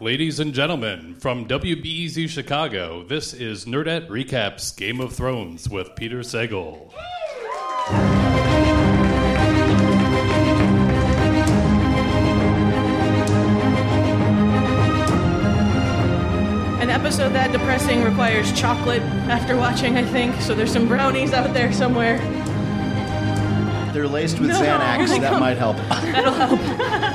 Ladies and gentlemen, from WBEZ Chicago, this is Nerdette Recaps Game of Thrones with Peter Sagal. An episode that depressing requires chocolate after watching, I think, so there's some brownies out there somewhere. They're laced with No, Xanax. here they That come. might help. That'll help.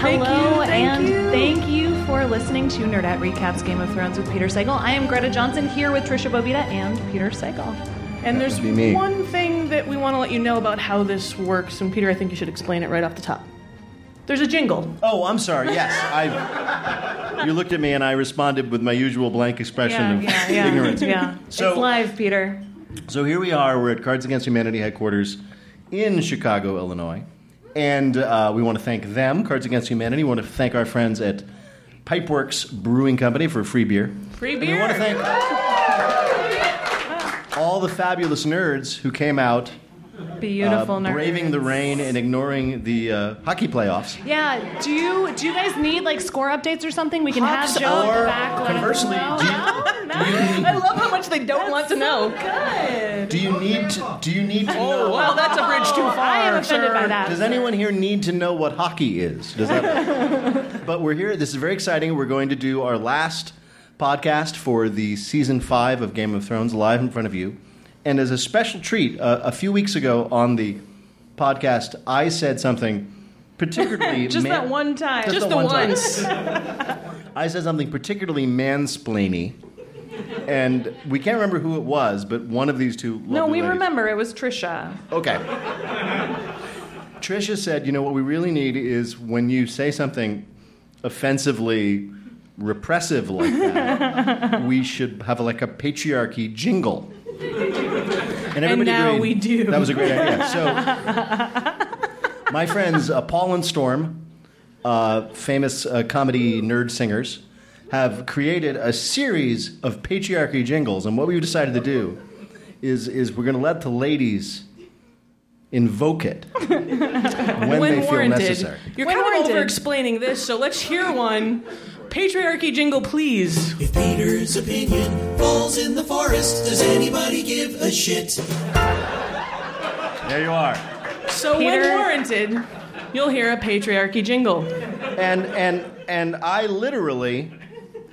Thank Hello you, thank and you. thank you for listening to Nerdette Recaps Game of Thrones with Peter Sagal. I am Greta Johnsen here with Tricia Bobeda and Peter Sagal. And there's would be me. one thing that we want to let you know about how this works, and Peter, I think you should explain it right off the top. There's a jingle. Oh, I'm sorry. Yes, I. You looked at me and I responded with my usual blank expression of ignorance. yeah. So- it's live, Peter. So here we are. We're at Cards Against Humanity headquarters in Chicago, Illinois, and uh, we want to thank them, Cards Against Humanity. We want to thank our friends at Pipeworks Brewing Company for free beer. Free And beer. we want to thank all the fabulous nerds who came out. Beautiful uh, braving the rain and ignoring the uh, hockey playoffs. Yeah. Do you do you guys need like score updates or something? We can have Joe in or back. Conversely, no, do you- no, I love how much they don't want to know. Good. Do you need to? Do you need to know? Oh, well, that's a bridge too far. I am offended sir. by that. Does anyone here need to know what hockey is? Does that? but we're here. This is very exciting. We're going to do our last podcast for the season five of Game of Thrones live in front of you. And as a special treat, uh, a few weeks ago on the podcast, I said something particularly Just man- that one time. Just Just, the the, one once. I said something particularly mansplainy. And we can't remember who it was, but one of these two. No, we ladies- remember it was Tricia. Okay. Tricia said, you know, what we really need is when you say something offensively repressive like that, we should have like a patriarchy jingle. And, everybody now agreed. we do. That was a great idea. So, my friends, uh, Paul and Storm, uh, famous uh, comedy nerd singers, have created a series of patriarchy jingles. And what we've decided to do is, is we're going to let the ladies invoke it when, when they feel necessary. You're When kind of over explaining this, so let's hear one. Patriarchy jingle, please. If Peter's opinion falls in the forest, does anybody give a shit? There you are. So Peter- when warranted, you'll hear a patriarchy jingle. And and and I literally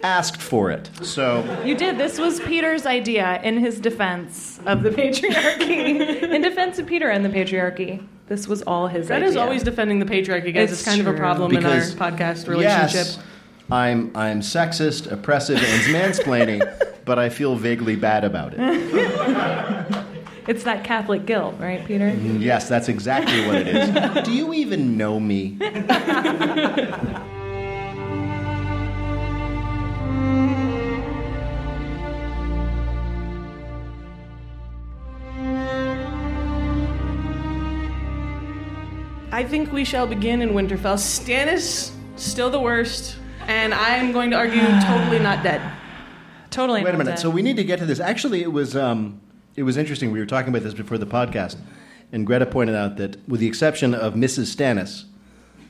asked for it. So You did. This was Peter's idea in his defense of the patriarchy. in defense of Peter and the patriarchy. This was all his That idea. is always defending the patriarchy, guys. It's, It's kind of a true. problem because in our podcast relationship. Yes, I'm I'm sexist, oppressive, and mansplaining, but I feel vaguely bad about it. It's that Catholic guilt, right, Peter? Mm, yes, that's exactly what it is. Do you even know me? I think we shall begin in Winterfell. Stannis, still the worst, and I'm going to argue totally not dead. Totally. Wait a minute. dead. So we need to get to this. Actually, it was um, it was interesting. We were talking about this before the podcast, and Greta pointed out that, with the exception of Mrs. Stannis,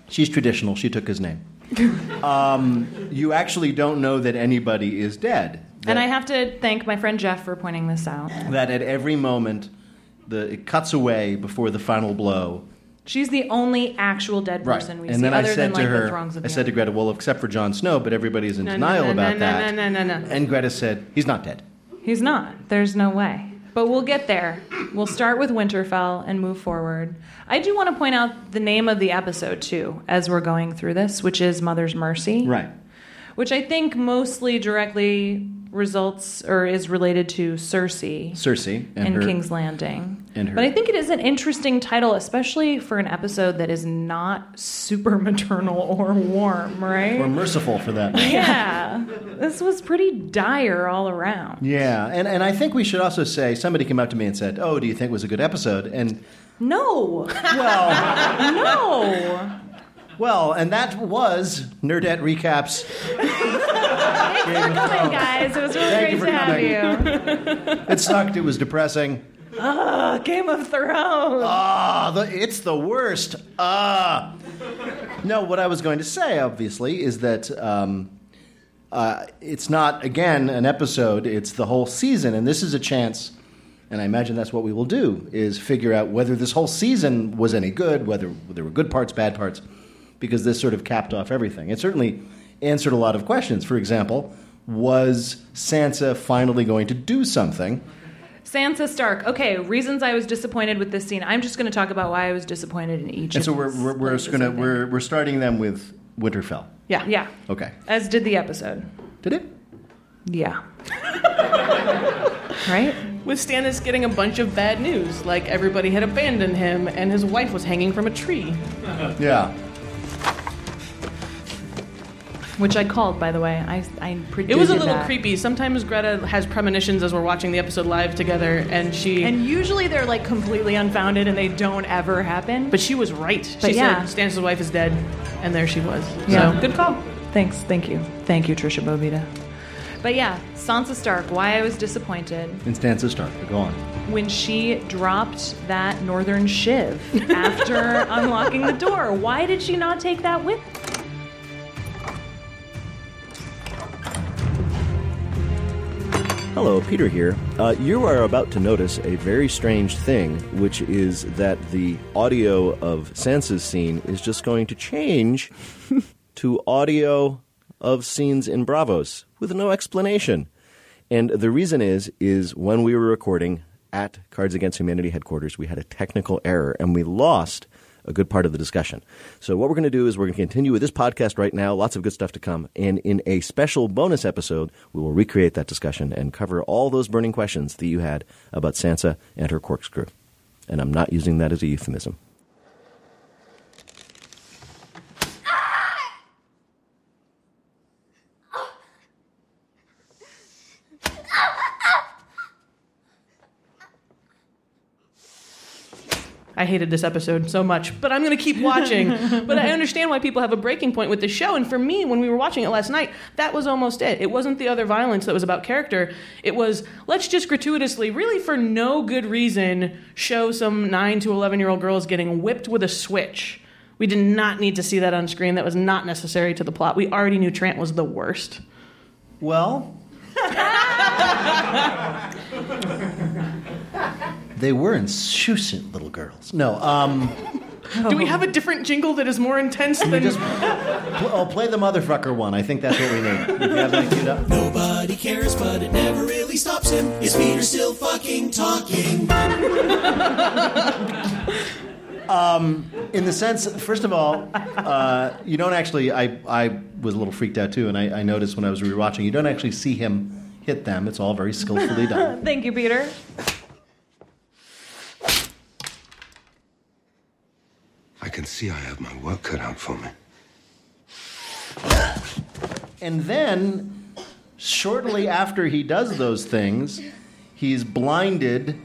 she's traditional. She took his name. um, you actually don't know that anybody is dead. and I have to thank my friend Jeff for pointing this out. that at every moment, the it cuts away before the final blow. She's the only actual dead person we and see, then other I said than like to the her, throngs of I said to. Greta, well, except for Jon Snow, but everybody's in No, no, denial no, about no, that. no, no, no, no. And Greta said, he's not dead. He's not. There's no way. But we'll get there. We'll start with Winterfell and move forward. I do want to point out the name of the episode too, as we're going through this, which is Mother's Mercy. Right. Which I think mostly directly results or is related to Cersei Cersei and in her King's Landing. and her- But I think it is an interesting title, especially for an episode that is not super maternal or warm, right? or merciful for that. matter. yeah. This was pretty dire all around. Yeah, and, and I think we should also say somebody came up to me and said, "Oh, do you think it was a good episode?" And No. well, No. well, and that was Nerdette recaps. Game of Coming, guys. It was really Thank great for to have you. It sucked. It was depressing. Ah, Game of Thrones. Ah, the, it's the worst. Ah. No, what I was going to say, obviously, is that um, uh, it's not again an episode; it's the whole season, and this is a chance. And I imagine that's what we will do: is figure out whether this whole season was any good, whether there were good parts, bad parts, because this sort of capped off everything. It certainly answered a lot of questions. For example, was Sansa finally going to do something? Sansa Stark. Okay, reasons I was disappointed with this scene. I'm just going to talk about why I was disappointed in each. And of so we're we're, we're gonna we're we're starting them with Winterfell. Yeah. yeah, Okay. as did the episode. Did it? Yeah. right? With Stannis getting a bunch of bad news, like everybody had abandoned him and his wife was hanging from a tree. Yeah. Which I called, by the way. I I predicted It was a little that. creepy. Sometimes Greta has premonitions as we're watching the episode live together, and she. And usually they're like completely unfounded and they don't ever happen. but she was right. She yeah. said Stannis' wife is dead, and there she was. Yeah. So good call. Thanks, thank you, thank you, Tricia Bobeda. But yeah, Sansa Stark. Why I was disappointed And Sansa Stark. Go on. when she dropped that northern shiv after unlocking the door. Why did she not take that with? Hello, Peter here. Uh, you are about to notice a very strange thing, which is that the audio of Sansa's scene is just going to change to audio of scenes in Braavos with no explanation. And the reason is, is when we were recording at Cards Against Humanity headquarters, we had a technical error and we lost a good part of the discussion. So what we're going to do is we're going to continue with this podcast right now. Lots of good stuff to come. And in a special bonus episode, we will recreate that discussion and cover all those burning questions that you had about Sansa and her corkscrew. And I'm not using that as a euphemism. I hated this episode so much, but I'm going to keep watching. but I understand why people have a breaking point with the show. And for me, when we were watching it last night, that was almost it. It wasn't the other violence that was about character. It was let's just gratuitously, really for no good reason, show some 9 to 11 year old girls getting whipped with a switch. We did not need to see that on screen. That was not necessary to the plot. We already knew Trant was the worst. Well, they were insouciant little girls. No, um, Do we have a different jingle that is more intense than just pl- oh, play the motherfucker one. I think that's what we need. You have that queued up. Nobody cares, but it never really stops him. Is Peter still fucking talking? in the sense, first of all, uh, you don't actually. I I was a little freaked out too, and I, I noticed when I was rewatching, you don't actually see him hit them. It's all very skillfully done. Thank you, Peter. I can see I have my work cut out for me. And then, shortly after he does those things, he's blinded,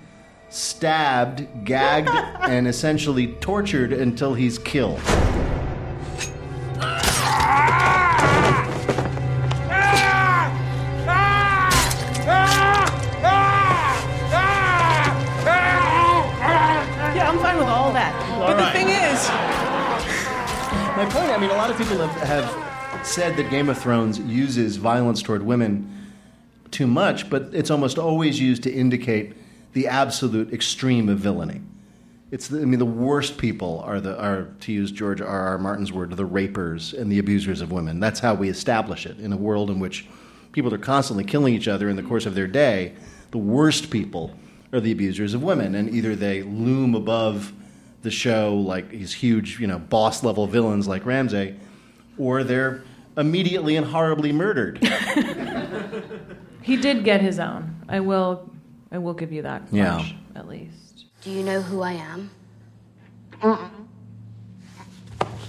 stabbed, gagged, and essentially tortured until he's killed. Have, said that Game of Thrones uses violence toward women too much, but it's almost always used to indicate the absolute extreme of villainy. It's the, I mean, the worst people are the are to use George R. R. Martin's word, the rapers and the abusers of women. That's how we establish it in a world in which people are constantly killing each other in the course of their day. The worst people are the abusers of women, and either they loom above the show like these huge, you know, boss level villains like Ramsay, or they're immediately and horribly murdered. He did get his own. I will. I will give you that. Yeah. much, At least. Do you know who I am?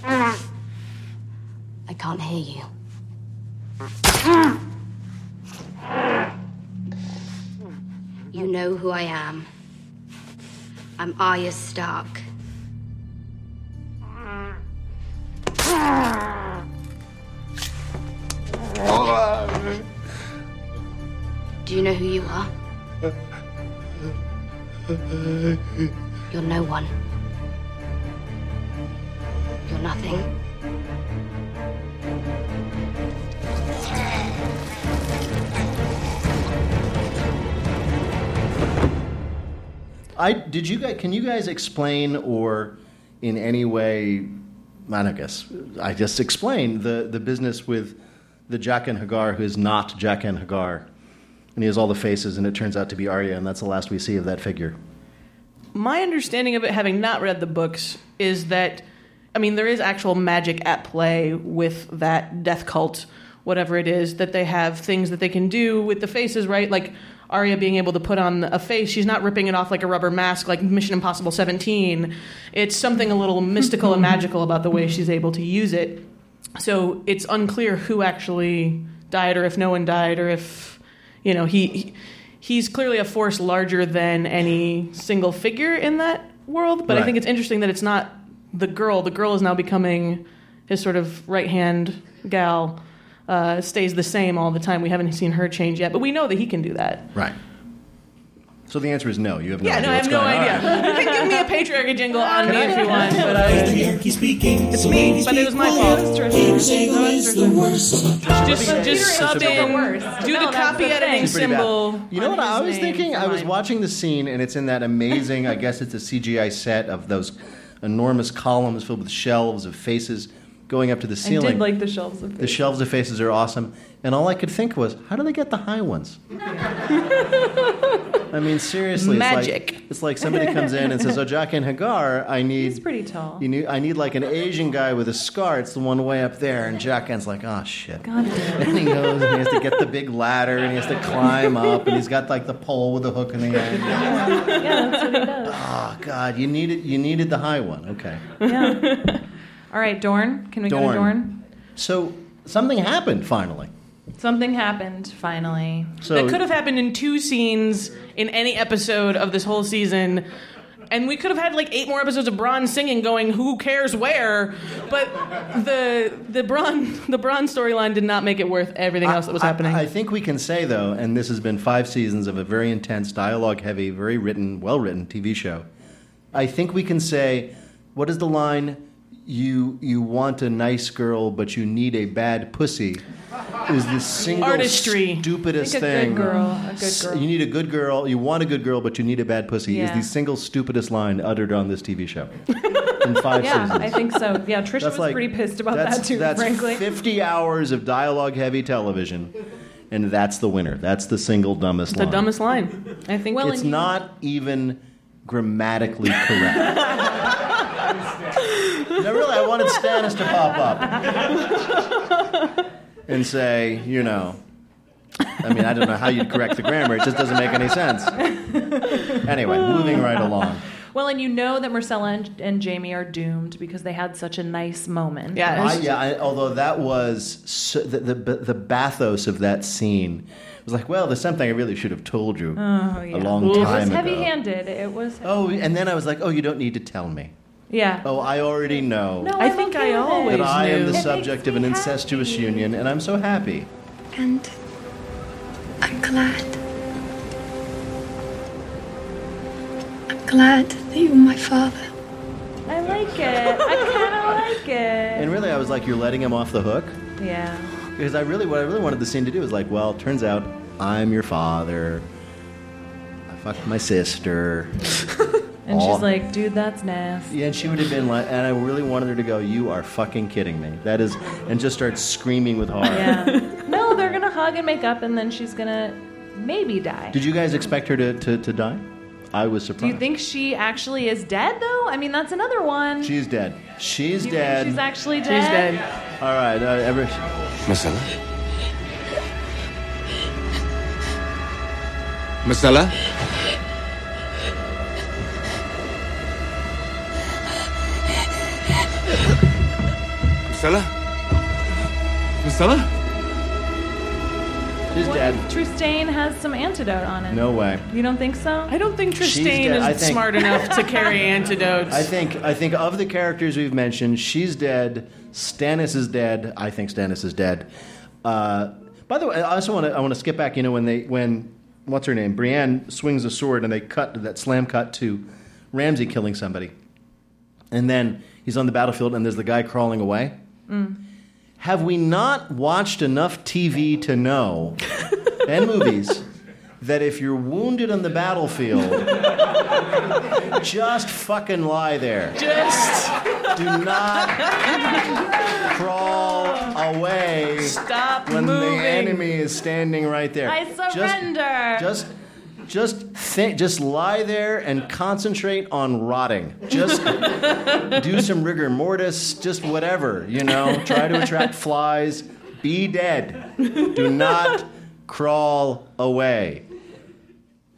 I can't hear you. You know who I am. I'm Arya Stark. Do you know who you are? You're no one. You're nothing. I did you guys? Can you guys explain or in any way? I guess I just explain the the business with the Jaqen H'ghar who is not Jaqen H'ghar, and he has all the faces, and it turns out to be Arya, and that's the last we see of that figure. My understanding of it, having not read the books, is that I mean there is actual magic at play with that death cult, whatever it is that they have things that they can do with the faces, right? Like Arya being able to put on a face, she's not ripping it off like a rubber mask, like Mission Impossible 17. It's something a little mystical and magical about the way she's able to use it. So it's unclear who actually died, or if no one died, or if you know he. he he's clearly a force larger than any single figure in that world. But I think it's interesting that it's not the girl. The girl is now becoming his sort of right hand gal. Uh, stays the same all the time. We haven't seen her change yet, but we know that he can do that. Right. So the answer is no. You have no idea. yeah, idea no, I have no idea. You can give me a patriarchy jingle on me if you want, but uh, It's it's me. But it was my fault. Peter Sagal is the worst. Just, just sub Peter in, worst. do No, the copy the editing pretty bad. symbol. You know what I was thinking? I was watching the scene, and it's in that amazing. I guess it's a CGI set of those enormous columns filled with shelves of faces going up to the ceiling. I did like the shelves of faces. the shelves of faces are awesome, and all I could think was, how do they get the high ones? I mean, seriously, Magic. It's like, it's like somebody comes in and says, "Oh, Jaqen H'ghar, I need." He's pretty tall. You need, I need like an Asian guy with a scar. It's the one way up there, and Jaqen's like, "Oh shit." God damn. And he goes and he has to get the big ladder and he has to climb up and he's got like the pole with the hook in the end. Yeah, that's what he does. Oh God, you needed you needed the high one. Okay. Yeah. All right, Dorne. Can we go to Dorne. Dorne? So something happened finally. Something happened finally. So that could have happened in two scenes in any episode of this whole season. And we could have had like eight more episodes of Bronn singing, going "Who cares where?" But the the Bronn the Bronn storyline did not make it worth everything else that was I- happening. I, think we can say though, and this has been five seasons of a very intense, dialogue-heavy, very written, well-written TV show. I think we can say, what is the line? You you want a nice girl, but you need a bad pussy. Is the single Artistry. stupidest I think a thing? good girl. A good girl. You need a good girl. You want a good girl, but you need a bad pussy. Is the single stupidest line uttered on this TV show in five yeah, seasons. I think so. Yeah, Tricia was like- pretty pissed about that too, That's frankly. 50 hours of dialogue-heavy television, and that's the winner. That's the single dumbest the line. The dumbest line, I think. Well, It's and you- not even grammatically correct. no, really, I wanted Stannis to pop up and say, you know. I mean, I don't know how you'd correct the grammar. It just doesn't make any sense. Anyway, moving right along. Well, and you know that Myrcella and, and Jaime are doomed because they had such a nice moment. Yeah, I, yeah, I, although that was so, the, the the bathos of that scene it was like, well, there's something I really should have told you Oh, yeah. a long It was time ago. heavy-handed. It was. Oh, and then I was like, oh, you don't need to tell me. Yeah. Oh, I already know No, I I'm think okay I with it. always that I am the. It subject makes of an me incestuous happy. union, and I'm so happy. And I'm glad. I'm glad that you're my father. I like it. I kind of like it. And really, I was like, you're letting him off the hook Yeah. because I really, what I really wanted the scene to do was like, well, turns out I'm your father. I fucked my sister. And Aw. she's like, dude, that's nasty. Yeah, and she would have been like, and I really wanted her to go, "You are fucking kidding me." That is, and just start screaming with horror. Yeah. no, they're gonna hug and make up, and then she's gonna maybe die. Did you guys expect her to, to, to die? I was surprised. Do you think she actually is dead though? I mean, that's another one. she's dead? She's Do you think dead. she's actually dead. She's dead. dead. All right, uh, every, Myrcella? Myrcella? Myrcella? Myrcella? She's What dead. if Trystane has some antidote on it. No way. You don't think so? I don't think She's Trystane dead. is think- smart enough to carry antidotes. I think I think of the characters we've mentioned, she's dead. Stannis is dead. I think Stannis is dead. Uh, by the way, I also want to I want to skip back. You know when they when what's her name Brienne swings a sword and they cut that slam cut to Ramsay killing somebody, and then he's on the battlefield and there's the guy crawling away. Have we not watched enough TV to know and movies that if you're wounded on the battlefield, just fucking lie there. Just Do not crawl away stop when moving. the enemy is standing right there. I surrender. Just, just, just think. Just lie there and concentrate on rotting. Just do some rigor mortis. Just whatever you know. Try to attract flies. Be dead. Do not crawl away.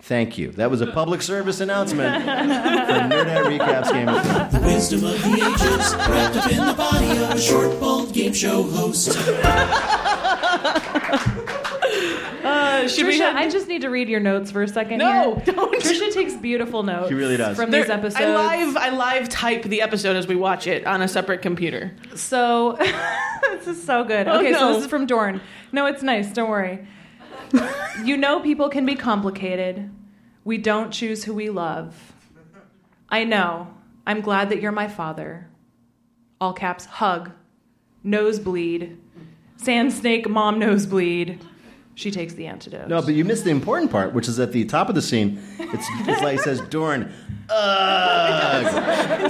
Thank you. That was a public service announcement from Nerdette Recaps Game of Thrones. The wisdom of the ages wrapped up in the body of a short, bald game show host. Should we Tricia, have- I just need to read your notes for a second No, here. don't. Tricia takes beautiful notes. She really does. From There- these episodes. I live I live type the episode as we watch it on a separate computer. So this is so good. Oh, okay, so this is from Dorne. No, it's nice. Don't worry. you know, people can be complicated. We don't choose who we love. I know. I'm glad that you're my father. All caps. Hug. Nosebleed. Sand snake. Mom nosebleed. She takes the antidote. No, but you missed the important part, which is at the top of the scene. It's, it's like it says Dorne, ugh,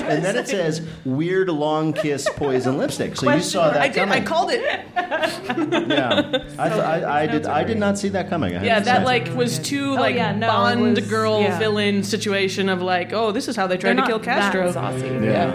and then it says weird long kiss poison lipstick. So you saw that I did. coming. I called it. yeah, I, th- I, I did. I did not see that coming. I have Yeah, to that say. like was too Oh, like yeah, no, it Bond was- girl yeah. villain situation of like, oh, this is how they They're tried to not kill that Castro. saucy. Yeah.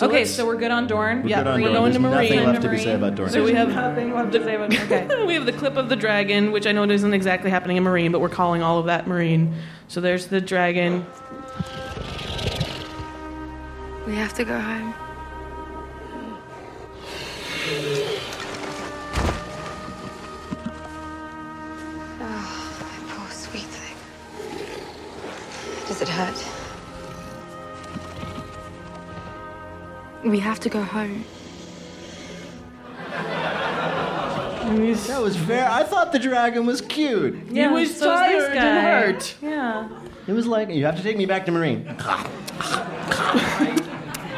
Okay, so we're good on Dorne. We're Yeah, good on we're Dorne. going to There's nothing Meereen. left to be said about Dorne. So we have Nothing left to say about Okay. we have the clip of the dragon, which I know isn't exactly happening in Meereen, but we're calling all of that Meereen. So there's the dragon. We have to go home. Does it hurt? We have to go home. That was very. I thought the dragon was cute. Yeah, was so is this tired and hurt. Yeah. It was like you have to take me back to Meereen.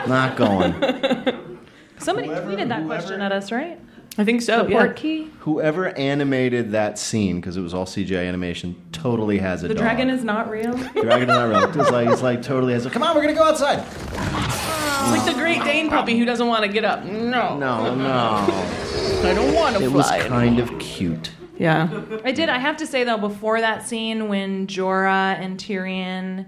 Not going. Somebody Whoever- tweeted that whoever- question at us, right? I think so. The yeah. key. Whoever animated that scene, because it was all CGI animation, totally has a The dog. dragon is not real. The dragon is not real. It's like it's like totally has. A, Come on, we're gonna go outside. It's like the Great Dane puppy who doesn't want to get up. No, No, no. I don't want to It was fly. kind of cute. yeah. I did. I have to say though, before that scene when Jorah and Tyrion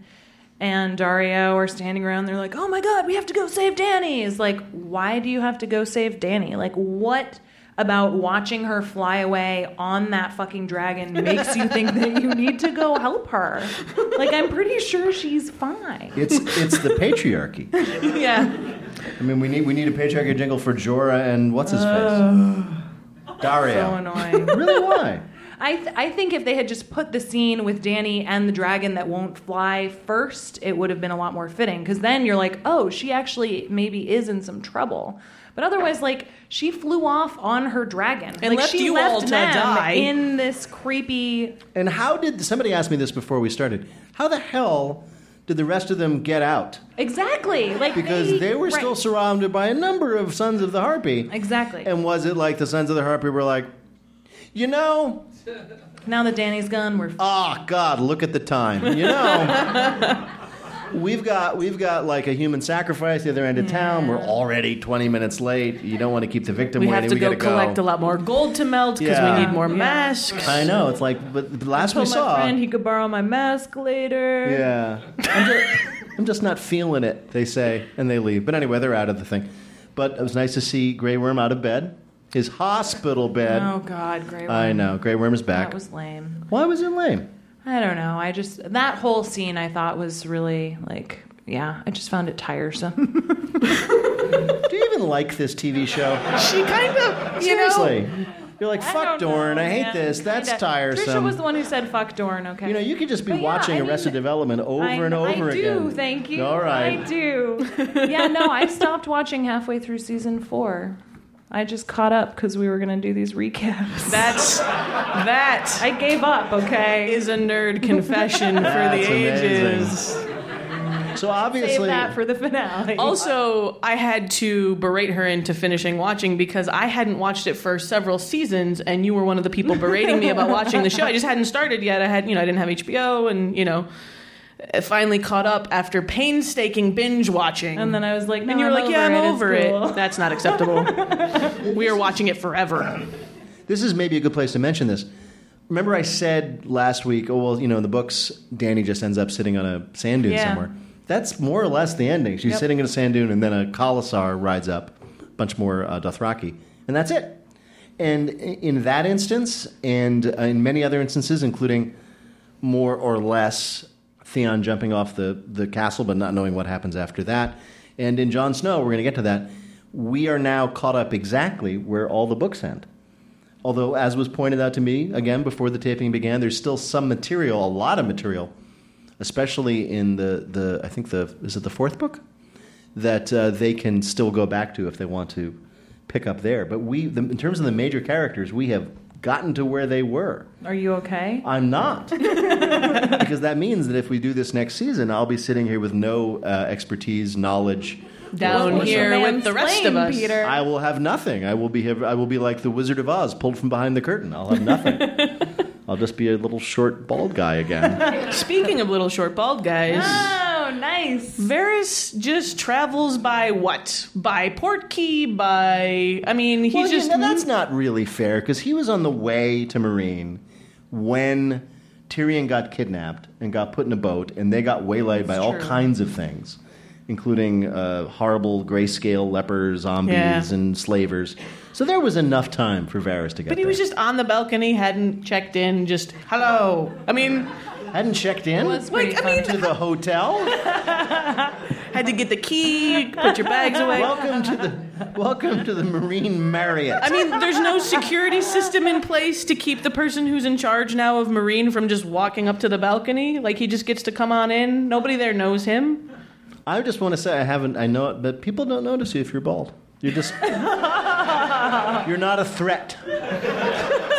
and Daario are standing around, they're like, "Oh my God, we have to go save Dany." Is like, why do you have to go save Dany? Like, what about watching her fly away on that fucking dragon makes you think that you need to go help her? Like, I'm pretty sure she's fine. It's it's the patriarchy. Yeah. I mean, we need we need a patriarchy jingle for Jorah and what's his face, Daario. So annoying. really? Why? I th- I think if they had just put the scene with Dany and the dragon that won't fly first, it would have been a lot more fitting. Because then you're like, oh, she actually maybe is in some trouble. But otherwise, like she flew off on her dragon And like, left she you left all to them die. in this creepy. And how did somebody asked me this before we started? How the hell did the rest of them get out? Exactly, like Because they were still surrounded by a number of Sons of the Harpy. Exactly. And was it like the Sons of the Harpy were like, you know, Now that Dany's gone, we're oh God, look at the time. You know, we've got we've got like a human sacrifice the other end of town. We're already twenty minutes late. You don't want to keep the victim We waiting. have to we go gotta collect a lot more gold to melt because Yeah. we need more masks. I know. It's like, but the last told we my saw. friend he could borrow my mask later. Yeah. I'm just, I'm just not feeling it, they say, and they leave. But anyway, they're out of the thing. But it was nice to see Grey Worm out of bed. His hospital bed. Oh God, Grey Worm. I know. Grey Worm is back. That was lame. Why was it lame? I don't know. I just that whole scene I thought was really like yeah. I just found it tiresome. Do you even like this TV show? She kind of, you know. Seriously. You're like, fuck don't Dorne, know, I hate man. this. That's Kinda. tiresome. Tricia was the one who said fuck Dorne. Okay. you know, you could just be But watching I Arrested didn't- Development over I, and over I again. do, thank you. All right. I do. yeah, no, I stopped watching halfway through season four. I just caught up because we were going to do these recaps. That's that I gave up, okay? is a nerd confession for the That's amazing. ages. So obviously, Save that for the finale. Also, I had to berate her into finishing watching because I hadn't watched it for several seasons, and you were one of the people berating me about watching the show. I just hadn't started yet. I had, you know, I didn't have HBO, and you know, I finally caught up after painstaking binge watching. and then I was like, no, and you were I'm like, "Yeah, I'm It's over it." cool. That's not acceptable. we are watching it forever. this is maybe a good place to mention this. Remember, I said last week, oh, well, you know, in the books, Dany just ends up sitting on a sand dune Yeah. somewhere. That's more or less the ending. She's Yep. sitting in a sand dune, and then a khalasar rides up, a bunch more uh, Dothraki, and that's it. And in that instance, and uh, in many other instances, including more or less Theon jumping off the, the castle but not knowing what happens after that, and in Jon Snow, we're going to get to that, we are now caught up exactly where all the books end. Although, as was pointed out to me again before the taping began, there's still some material, a lot of material, especially in the, the I think the is it the fourth book that uh, they can still go back to if they want to pick up there. But we, the, in terms of the major characters, we have gotten to where they were. Are you okay? I'm not. because that means that if we do this next season, I'll be sitting here with no uh, expertise, knowledge. Down whatsoever. here with the rest of us. Peter. I will have nothing. I will be I will be like the Wizard of Oz, pulled from behind the curtain. I'll have nothing. I'll just be a little short, bald guy again. Speaking of little short bald guys. Oh, nice. Varys just travels by what? By Portkey, by I mean, he well, just you know, that's not really fair because he was on the way to Meereen when Tyrion got kidnapped and got put in a boat, and they got waylaid by all kinds of things, including uh, horrible grayscale leper zombies Yeah. and slavers. So there was enough time for Varys to get But he there. was just on the balcony, hadn't checked in, just hello. I mean, hadn't checked in was pretty like I mean, to the hotel. had to get the key, put your bags away. welcome to the welcome to the Meereen Marriott. I mean, there's no security system in place to keep the person who's in charge now of Meereen from just walking up to the balcony. Like he just gets to come on in. Nobody there knows him. I just want to say I haven't. I know it, but people don't notice you if you're bald. You're just. you're not a threat.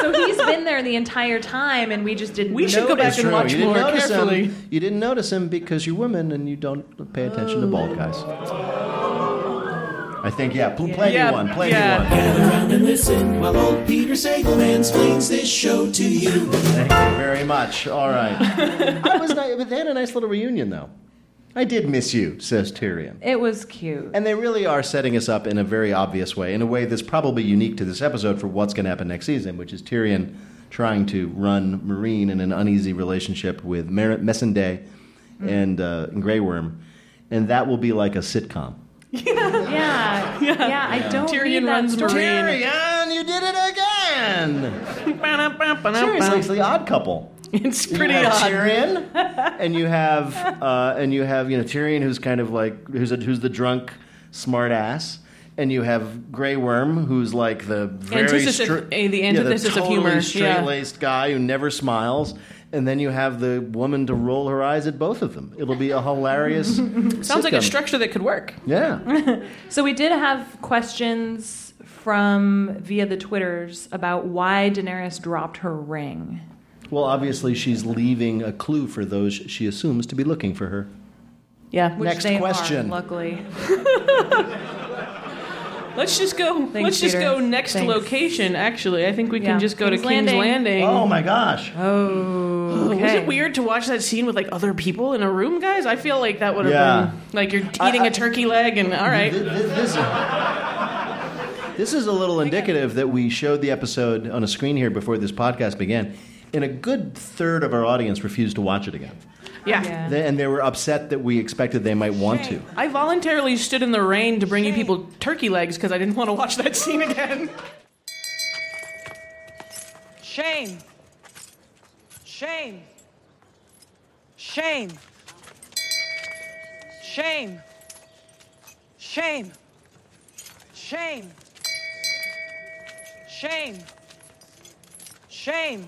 So he's been there the entire time, and we just didn't. We should go back notice. and watch you didn't more notice carefully. him. You didn't notice him because you're women and you don't pay attention to bald guys. I think yeah. Pl- play Yeah, me one. Play yeah. me one. Gather round and listen while old Peter Sagal mansplains this show to you. Thank you very much. All right. I was nice, but they had a nice little reunion though. I did miss you, says Tyrion. It was cute. And they really are setting us up in a very obvious way, in a way that's probably unique to this episode for what's going to happen next season, which is Tyrion trying to run Meereen in an uneasy relationship with Mer- Missandei and, uh, and Grey Worm. And that will be like a sitcom. Yeah, yeah. Yeah. I don't. Tyrion need runs story. Meereen. Tyrion, you did it again! Seriously, it's the odd couple. It's You pretty have odd. Tyrion, and you have uh, and you have you know Tyrion, who's kind of like who's a, who's the drunk smart ass, and you have Grey Worm, who's like the very Antithesis- stra- eh, the yeah, antithesis of totally humor, yeah. straight-laced guy who never smiles. And then you have the woman to roll her eyes at both of them. It'll be a hilarious. Sounds like a sitcom. structure that could work. Yeah. So we did have questions from via the Twitters about why Daenerys dropped her ring. Well, obviously, she's leaving a clue for those she assumes to be looking for her. Yeah. Which Next they question. Are, luckily. Let's just go. Thanks, let's just Peter. go next Thanks. location. Actually, I think we can just go King's to King's Landing. Landing. Oh my gosh. Oh, Was it weird to watch that scene with like other people in a room, guys? I feel like that would have Yeah. been like you're eating I- a turkey leg, and all right. Th- th- This, this is a little indicative that we showed the episode on a screen here before this podcast began, and a good third of our audience refused to watch it again. Yeah. They, and they were upset that we expected they might want to. I voluntarily stood in the rain to bring you people turkey legs because I didn't want to watch that scene again. Shame. Shame. Shame. Shame. Shame. Shame. Shame. Shame.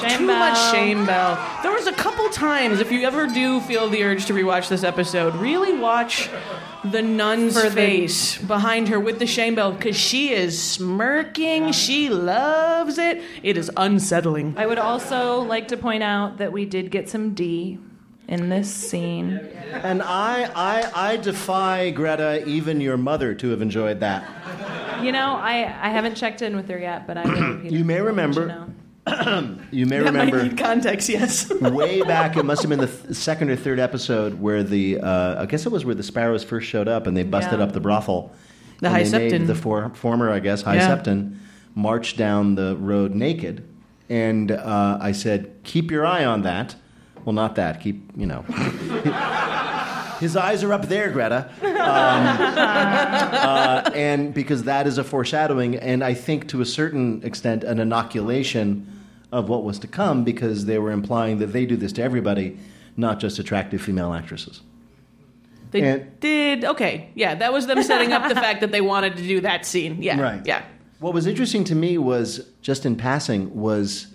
Shame Too Bell. much shame, Bell. There was a couple times, if you ever do feel the urge to rewatch this episode, really watch the nun's For the- face behind her with the shame bell because she is smirking. She loves it. It is unsettling. I would also like to point out that we did get some D in this scene. And I, I, I defy Greta, even your mother, to have enjoyed that. You know, I, I haven't checked in with her yet, but I You may remember. you know. You may That remember. might need context, yes. way back, it must have been the th- second or third episode where the uh, I guess it was where the sparrows first showed up and they busted Yeah. up the brothel. The High Septon. the for, former, I guess, High Yeah. Septon march down the road naked, and uh, I said, "Keep your eye on that." Well, not that. Keep you know. His eyes are up there, Greta. Um, uh, and because that is a foreshadowing, and I think to a certain extent an inoculation of what was to come, because they were implying that they do this to everybody, not just attractive female actresses. They And- did. Okay. Yeah, that was them setting up the fact that they wanted to do that scene. Yeah. Right. Yeah. What was interesting to me was, just in passing, was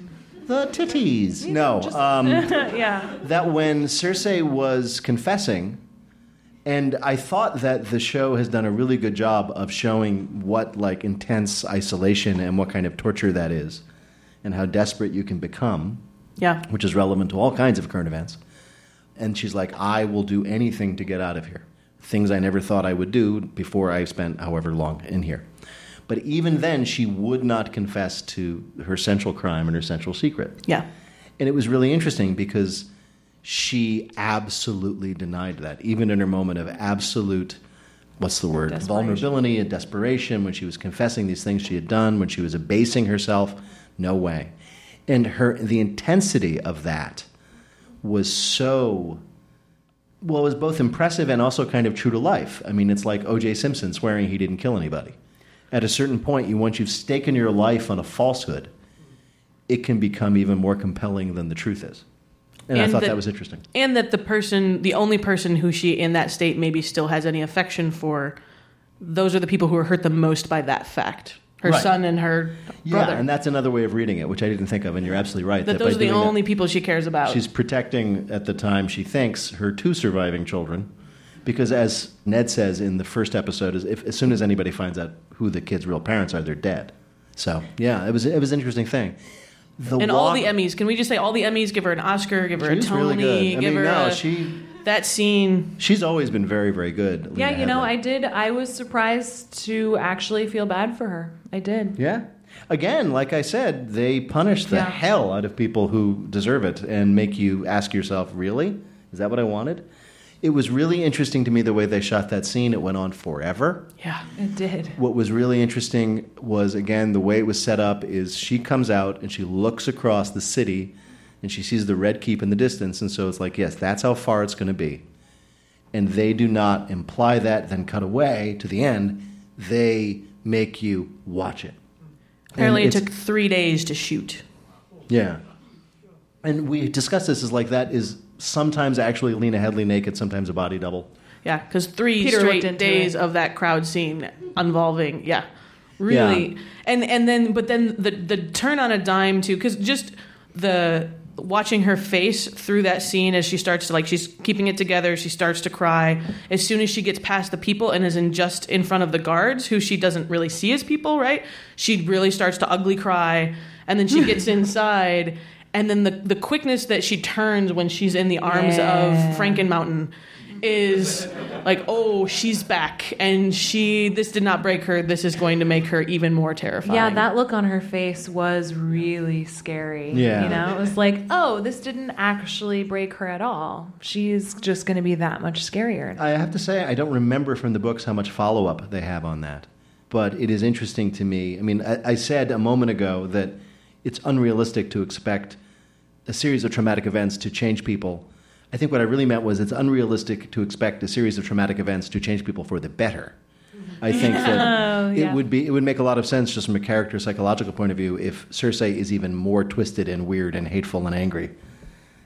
the titties. No, um, yeah. that when Cersei was confessing, and I thought that the show has done a really good job of showing what like intense isolation and what kind of torture that is, and how desperate you can become. Yeah. which is relevant to all kinds of current events. And she's like, I will do anything to get out of here. Things I never thought I would do before I spent however long in here. But even then, she would not confess to her central crime and her central secret. Yeah. And it was really interesting because she absolutely denied that, even in her moment of absolute, what's the word? Vulnerability and desperation when she was confessing these things she had done, when she was abasing herself. No way. And her the intensity of that was so well, it was both impressive and also kind of true to life. I mean, it's like O.J. Simpson swearing he didn't kill anybody. At a certain point, you once you've staken your life on a falsehood, it can become even more compelling than the truth is. And, I thought the- that was interesting. And that the person, the only person who she in that state maybe still has any affection for, those are the people who are hurt the most by that fact. Her Right. son and her brother. Yeah, and that's another way of reading it, which I didn't think of, and you're absolutely right. that by those are the doing that- only people she cares about. She's protecting, at the time, she thinks, her two surviving children. Because as Ned says in the first episode, is if, as soon as anybody finds out who the kids' real parents are, they're dead. So, yeah, it was, it was an interesting thing. The and all the Emmys. Can we just say all the Emmys? Give her an Oscar. Give her a Tony. really good. I give mean, her no, a, she- that scene. She's always been very, very good. Yeah, Lena you know, Headey. I did. I was surprised to actually feel bad for her. I did. Yeah. Again, like I said, they punish the Yeah. hell out of people who deserve it and make you ask yourself, really? Is that what I wanted? It was really interesting to me the way they shot that scene. It went on forever. Yeah, it did. What was really interesting was, again, the way it was set up is she comes out and she looks across the city and she sees the red keep in the distance. And so it's like, yes, that's how far it's going to be. And they do not imply that, then cut away to the end. They make you watch it. Apparently, it took three days to shoot. Yeah. And we discussed this as like that is sometimes actually Lena Headey naked, sometimes a body double. Yeah, because three Peter straight days it. of that crowd scene involving, yeah, really, and and then but then the the turn on a dime too, because just the watching her face through that scene as she starts to like she's keeping it together, she starts to cry as soon as she gets past the people and is in just in front of the guards who she doesn't really see as people, right? She really starts to ugly cry, and then she gets inside. And then the, the quickness that she turns when she's in the arms Yeah. of Frankenmountain is like, oh, she's back, and she. This did not break her. This is going to make her even more terrifying. Yeah, that look on her face was really scary. Yeah. You know, it was like, oh, this didn't actually break her at all. She's just going to be that much scarier. I have to say, I don't remember from the books how much follow up they have on that. But it is interesting to me. I mean, I, I said a moment ago that it's unrealistic to expect a series of traumatic events to change people. I think what I really meant was it's unrealistic to expect a series of traumatic events to change people for the better. Mm-hmm. I think that Oh, yeah. it would be it would make a lot of sense just from a character psychological point of view if Cersei is even more twisted and weird and hateful and angry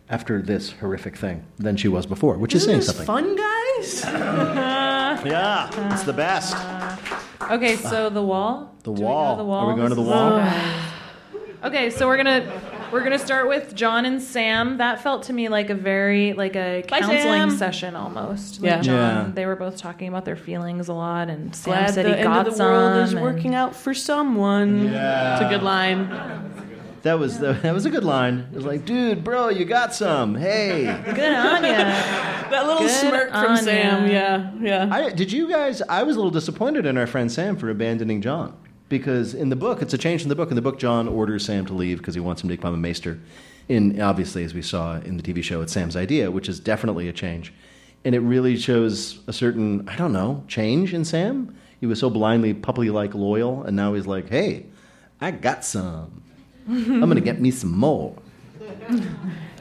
after this horrific thing than she was before, which is Isn't saying this something. fun, guys? Yeah, it's the best. Uh, okay, so the wall. The Do we go wall. to the wall? Are we going to the wall? Okay, so we're gonna we're gonna start with Jon and Sam. That felt to me like a very like a Bye, counseling Sam. session almost. Like Yeah. Jon, Yeah. they were both talking about their feelings a lot, and Sam Glad said the he end got of the some. world is and- working out for someone. Yeah. It's a good line. That was that was a good line. It was like, dude, bro, you got some. Hey. Good on ya. That little Good smirk from on Sam. ya. Yeah, yeah. I, did you guys? I was a little disappointed in our friend Sam for abandoning Jon because in the book, it's a change in the book. In the book, Jon orders Sam to leave because he wants him to become a maester. In obviously, as we saw in the TV show, it's Sam's idea, which is definitely a change, and it really shows a certain I don't know change in Sam. He was so blindly puppy-like loyal, and now he's like, hey, I got some. I'm gonna get me some more.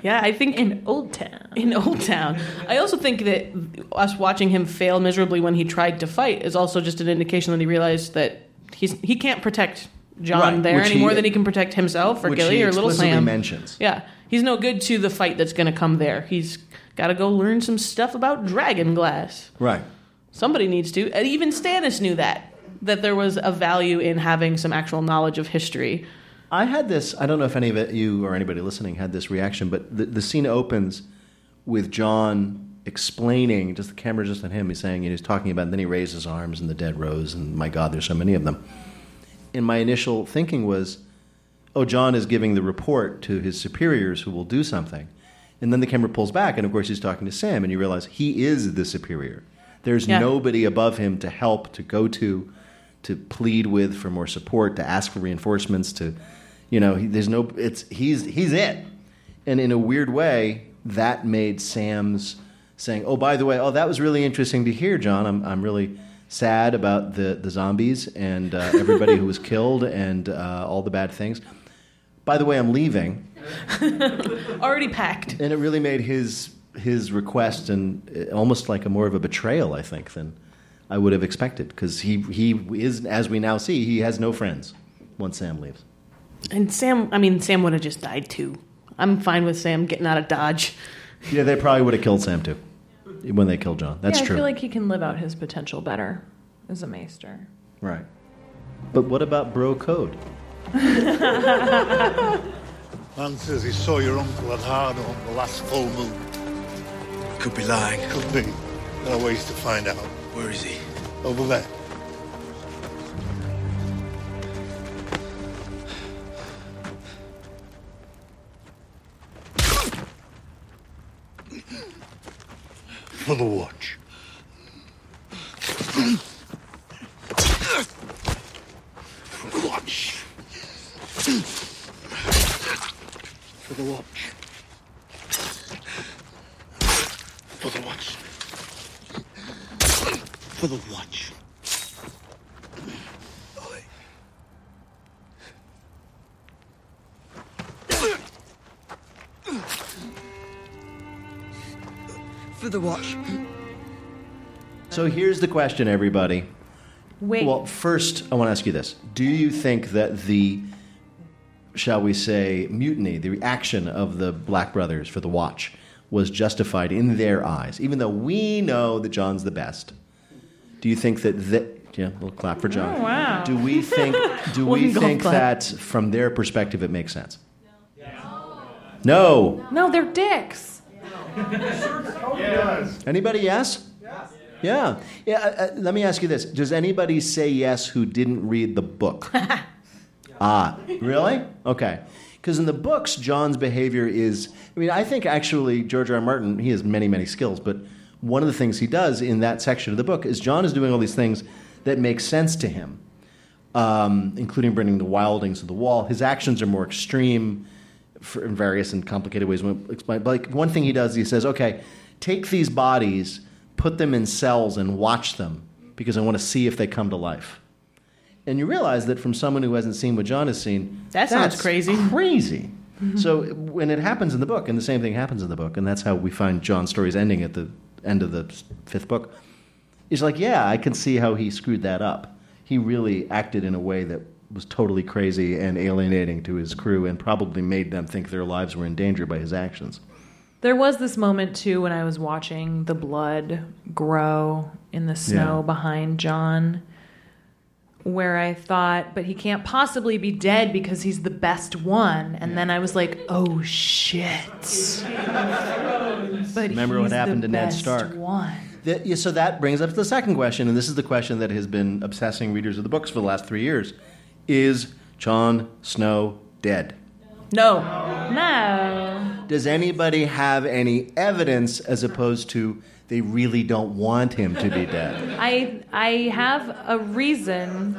Yeah, I think in Oldtown. In Oldtown. I also think that us watching him fail miserably when he tried to fight is also just an indication that he realized that he's he can't protect Jon Right, there any more than he can protect himself or Gilly or Little Sam. mentions. Yeah, he's no good to the fight that's going to come there. He's got to go learn some stuff about dragon glass. Right. Somebody needs to. And even Stannis knew that that there was a value in having some actual knowledge of history. I had this. I don't know if any of it, you or anybody listening had this reaction, but the, the scene opens with Jon explaining, just the camera just on him. He's saying, and he's talking about, and then he raised his arms, and the dead rose, and my God, there's so many of them. And my initial thinking was, oh, Jon is giving the report to his superiors who will do something. And then the camera pulls back, and of course, he's talking to Sam, and you realize he is the superior. There's Yeah. nobody above him to help, to go to, to plead with for more support, to ask for reinforcements, to, you know, he, there's no, it's, he's, he's it. And in a weird way, that made Sam's saying, oh, by the way, oh, that was really interesting to hear, Jon. I'm, I'm really sad about the, the zombies and uh, everybody who was killed and uh, all the bad things. By the way, I'm leaving. Already packed. And it really made his his request and uh, almost like a more of a betrayal, I think, than I would have expected. Because he he is, as we now see, he has no friends once Sam leaves. And Sam, I mean, Sam would have just died too. I'm fine with Sam getting out of Dodge. Yeah, they probably would have killed Sam too when they killed Jon. That's yeah, true. I feel like he can live out his potential better as a maester. right. But what about bro code? Man says he saw your uncle at Hardhome on the last full moon. Could be lying. Could be. There are ways to find out. Where is he? Over there. For the watch. For the watch. For the watch. For the watch. For the watch. For the watch. So here's the question, everybody. Wait. Well, first, I want to ask you this: Do you think that the, shall we say, mutiny, the reaction of the Black Brothers for the Watch, was justified in their eyes, even though we know that Jon's the best? Do you think that the, yeah, a little clap for Jon. Oh, wow. Do we think? Do we think clap. that from their perspective it makes sense? No. No, they're dicks. Anybody? Yes. Yeah. Yeah. Uh, uh, let me ask you this: Does anybody say yes who didn't read the book? ah, really? Okay. Because in the books, Jon's behavior is. I mean, I think actually George R. R. Martin he has many many skills, but one of the things he does in that section of the book is Jon is doing all these things that make sense to him, um, including bringing the wildlings to the wall. His actions are more extreme for, in various and complicated ways. We'll explain. But like one thing he does, he says, "Okay, take these bodies, put them in cells, and watch them because I want to see if they come to life." And you realize that from someone who hasn't seen what Jon has seen, That sounds that's crazy. Crazy. Mm-hmm. so when it happens in the book, and the same thing happens in the book, and that's how we find Jon's stories ending at the end of the fifth book. He's like, yeah, I can see how he screwed that up. He really acted in a way that was totally crazy and alienating to his crew, and probably made them think their lives were in danger by his actions. There was this moment too when I was watching the blood grow in the snow Yeah. behind Jon, where I thought, but he can't possibly be dead because he's the best one. And then I was like, oh shit. but Remember what happened to Ned Stark? One. That- yeah, so that brings up to the second question, and this is the question that has been obsessing readers of the books for the last three years: Is Jon Snow dead? No. No. Does anybody have any evidence as opposed to they really don't want him to be dead? I I have a reason.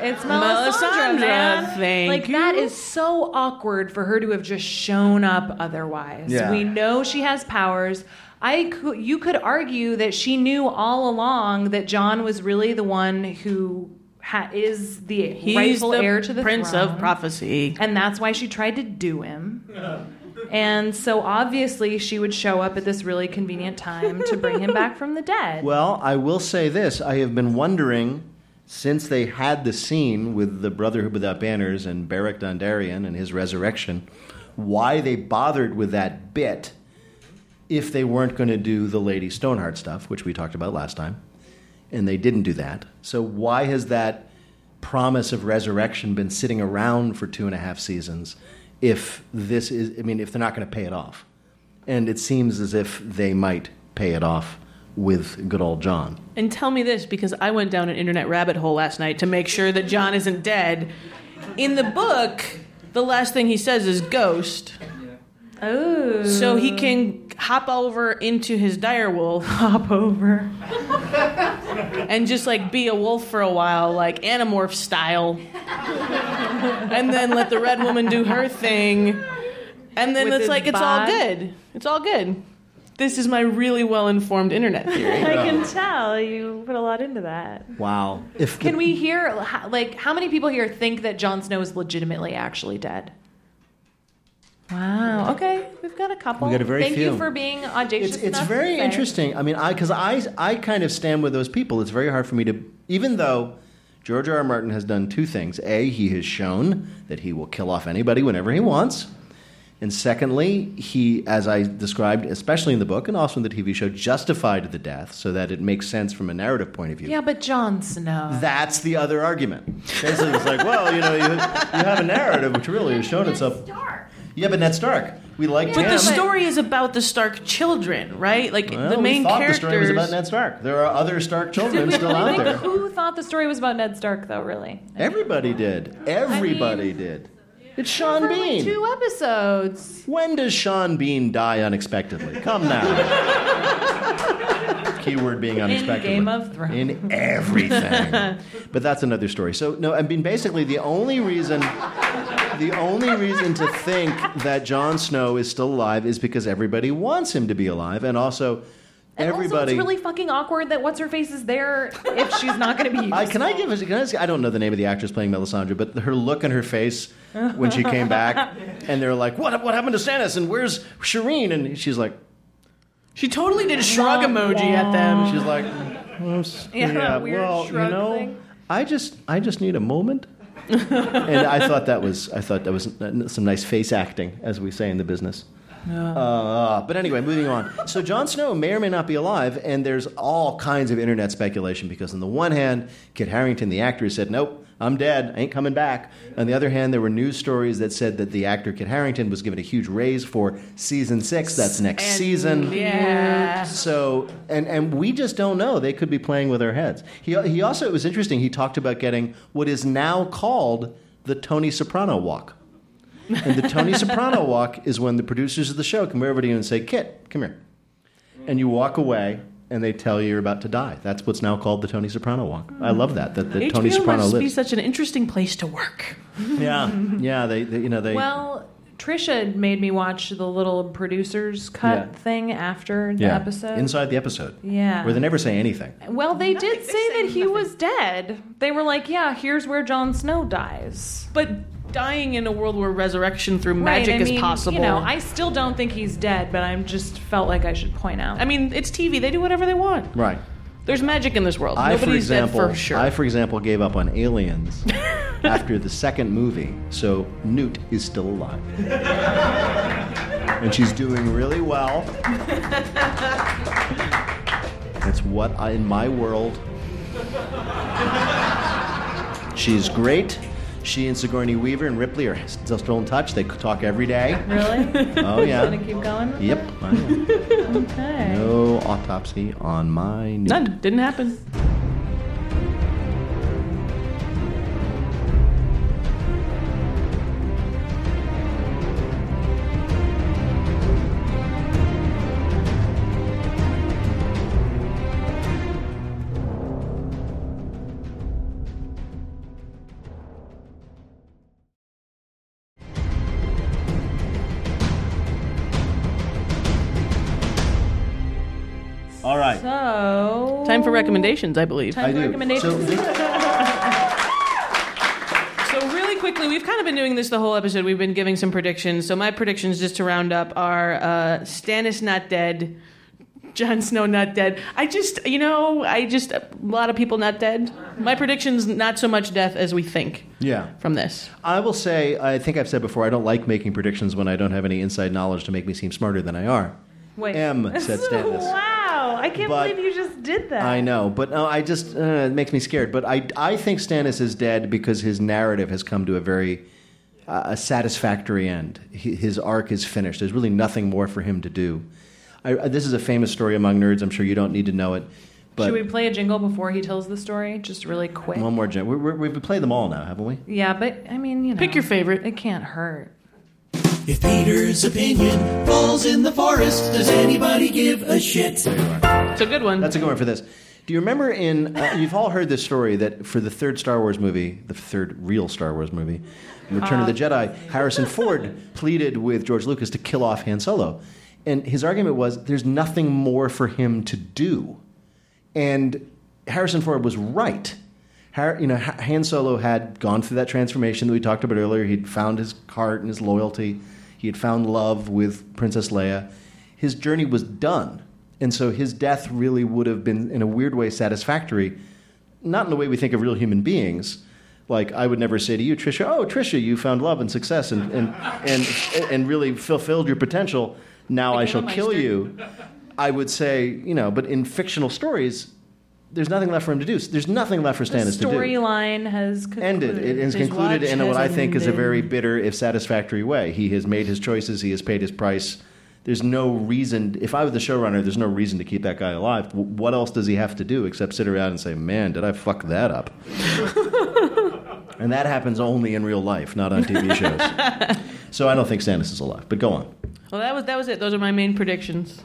It's Melisandre, Melisandre, man. thank like you. that is so awkward for her to have just shown up otherwise. Yeah. We know she has powers. I could, you could argue that she knew all along that Jon was really the one who ha- is the He's rightful the heir to the Prince throne. of Prophecy. and that's why she tried to do him. And so obviously she would show up at this really convenient time to bring him back from the dead. Well, I will say this: I have been wondering since they had the scene with the Brotherhood Without Banners and Beric Dondarrion and his resurrection, why they bothered with that bit if they weren't going to do the Lady Stoneheart stuff, which we talked about last time, and they didn't do that. So why has that promise of resurrection been sitting around for two and a half seasons? If this is, I mean, if they're not going to pay it off, and it seems as if they might pay it off with good old Jon. And tell me this because I went down an internet rabbit hole last night to make sure that Jon isn't dead. In the book, the last thing he says is ghost. Oh. So he can hop over into his direwolf. Hop over. and just like be a wolf for a while, like Animorph style. and then let the red woman do her thing. And then With it's his like, it's all good. It's all good. This is my really well informed internet theory. I can tell you put a lot into that. Wow. If Can we hear, like, how many people here think that Jon Snow is legitimately actually dead? Wow. Okay, we've got a couple. We got a very Thank few. you for being audacious. it's, it's enough to very interesting. I mean, I because I I kind of stand with those people. It's very hard for me to, even though George R. R. Martin has done two things. A, he has shown that he will kill off anybody whenever he wants. And secondly, he, as I described, especially in the book and also in the TV show, justified the death so that it makes sense from a narrative point of view. Yeah, but Jon Snow. That's the other argument. Basically, it's like, well, you know, you, you have a narrative which really has shown itself. Yeah, but Ned Stark. We liked But him. the story is about the Stark children, right? Like Well, the main we thought characters. the story was about Ned Stark. There are other Stark children still out there. Who thought the story was about Ned Stark, though? Really? Everybody did. Everybody did. It's Sean For Bean. like two episodes. When does Sean Bean die unexpectedly? Come now. Keyword being In. Game of Thrones. In everything. but that's another story. So no, I mean basically the only reason the only reason to think that Jon Snow is still alive is because everybody wants him to be alive and also And everybody also, it's really fucking awkward that what's her face is there if she's not going to be. I, can I give? Can I, I don't know the name of the actress playing Melisandre, but her look on her face when she came back, and they're like, "What? What happened to Stannis? And where's Shireen?" And she's like, she totally did a shrug emoji at them. She's like, Yeah, that weird well, you know, thing. I just I just need a moment. and I thought that was I thought that was some nice face acting, as we say in the business. Uh, but anyway, moving on. So Jon Snow may or may not be alive, and there's all kinds of internet speculation because, on the one hand, Kit Harington, the actor, said, "Nope, I'm dead. I ain't coming back." On the other hand, there were news stories that said that the actor Kit Harington was given a huge raise for season six. That's next season. Yeah. So, and and we just don't know. They could be playing with our heads. He he also it was interesting. He talked about getting what is now called the Tony Soprano walk. And the Tony Soprano walk is when the producers of the show come over to you and say, "Kit, come here," and you walk away. And they tell you you're about to die. That's what's now called the Tony Soprano walk. I love that. That the HBO Tony Soprano must be such an interesting place to work. Yeah, yeah. They, they you know, they. Well, Tricia made me watch the little producers cut Yeah. thing after the yeah, episode. inside the episode. Yeah. where they never say anything. well, they did say that he was dead. They were like, "Yeah, here's where Jon Snow dies." But dying in a world where resurrection through Right, magic I is possible. You know, I still don't think he's dead, but I just felt like I should point out. I mean, it's TV. They do whatever they want. Right. There's magic in this world. I, for example, dead for sure. I, for example, gave up on Aliens after the second movie, so Newt is still alive, and she's doing really well. That's what I, in my world. She's great. She and Sigourney Weaver and Ripley are still still in touch. They talk every day. really? Oh yeah. Gonna keep going. with Yep. It? Oh, okay. No autopsy on my. None. Didn't happen. Time for recommendations, I believe. Time for recommendations. So really quickly, we've kind of been doing this the whole episode. We've been giving some predictions. So my predictions, just to round up, are uh, Stannis not dead, Jon Snow not dead. I just, you know, I just a lot of people not dead. My predictions, not so much death as we think Yeah. from this. I will say, I think I've said before, I don't like making predictions when I don't have any inside knowledge to make me seem smarter than I are. Wait. M said Stannis. wow, I can't But- believe you just did that. I know, but no, I just uh, it makes me scared. But I I think Stannis is dead because his narrative has come to a very uh, a satisfactory end. He, his arc is finished. There's really nothing more for him to do. I, I- this is a famous story among nerds. I'm sure you don't need to know it. But Should we play a jingle before he tells the story? Just really quick. one more, jingle. we, we, we've played them all now, haven't we? Yeah, but I mean, you know, Pick your favorite. It can't hurt. If Peter's opinion falls in the forest, does anybody give a shit? It's a good one. That's a good one for this. Do you remember in? Uh, you've all heard this story that for the third Star Wars movie, the third real Star Wars movie, Return of the Jedi, Harrison Ford pleaded with George Lucas to kill off Han Solo, and his argument was there's nothing more for him to do, and Harrison Ford was right. Har- you know, Han Solo had gone through that transformation that we talked about earlier. He'd found his heart and his loyalty. He had found love with Princess Leia. His journey was done. And so his death really would have been, in a weird way, satisfactory. Not in the way we think of real human beings. Like, I would never say to you, Tricia, oh, Tricia, you found love and success and, and, and, and really fulfilled your potential. Now I shall kill you. I would say, you know, but in fictional stories, there's nothing left for him to do. There's nothing left for The Stannis to do The storyline has concluded. ended. It is His concluded in what has I think is a very bitter, if satisfactory way. He has made his choices. He has paid his price. There's no reason. If I were the showrunner, there's no reason to keep that guy alive. What else does he have to do except sit around and say, "Man, did I fuck that up?" and that happens only in real life, not on TV shows. so I don't think Stannis is alive. But go on. Well, that was that was it. Those are my main predictions.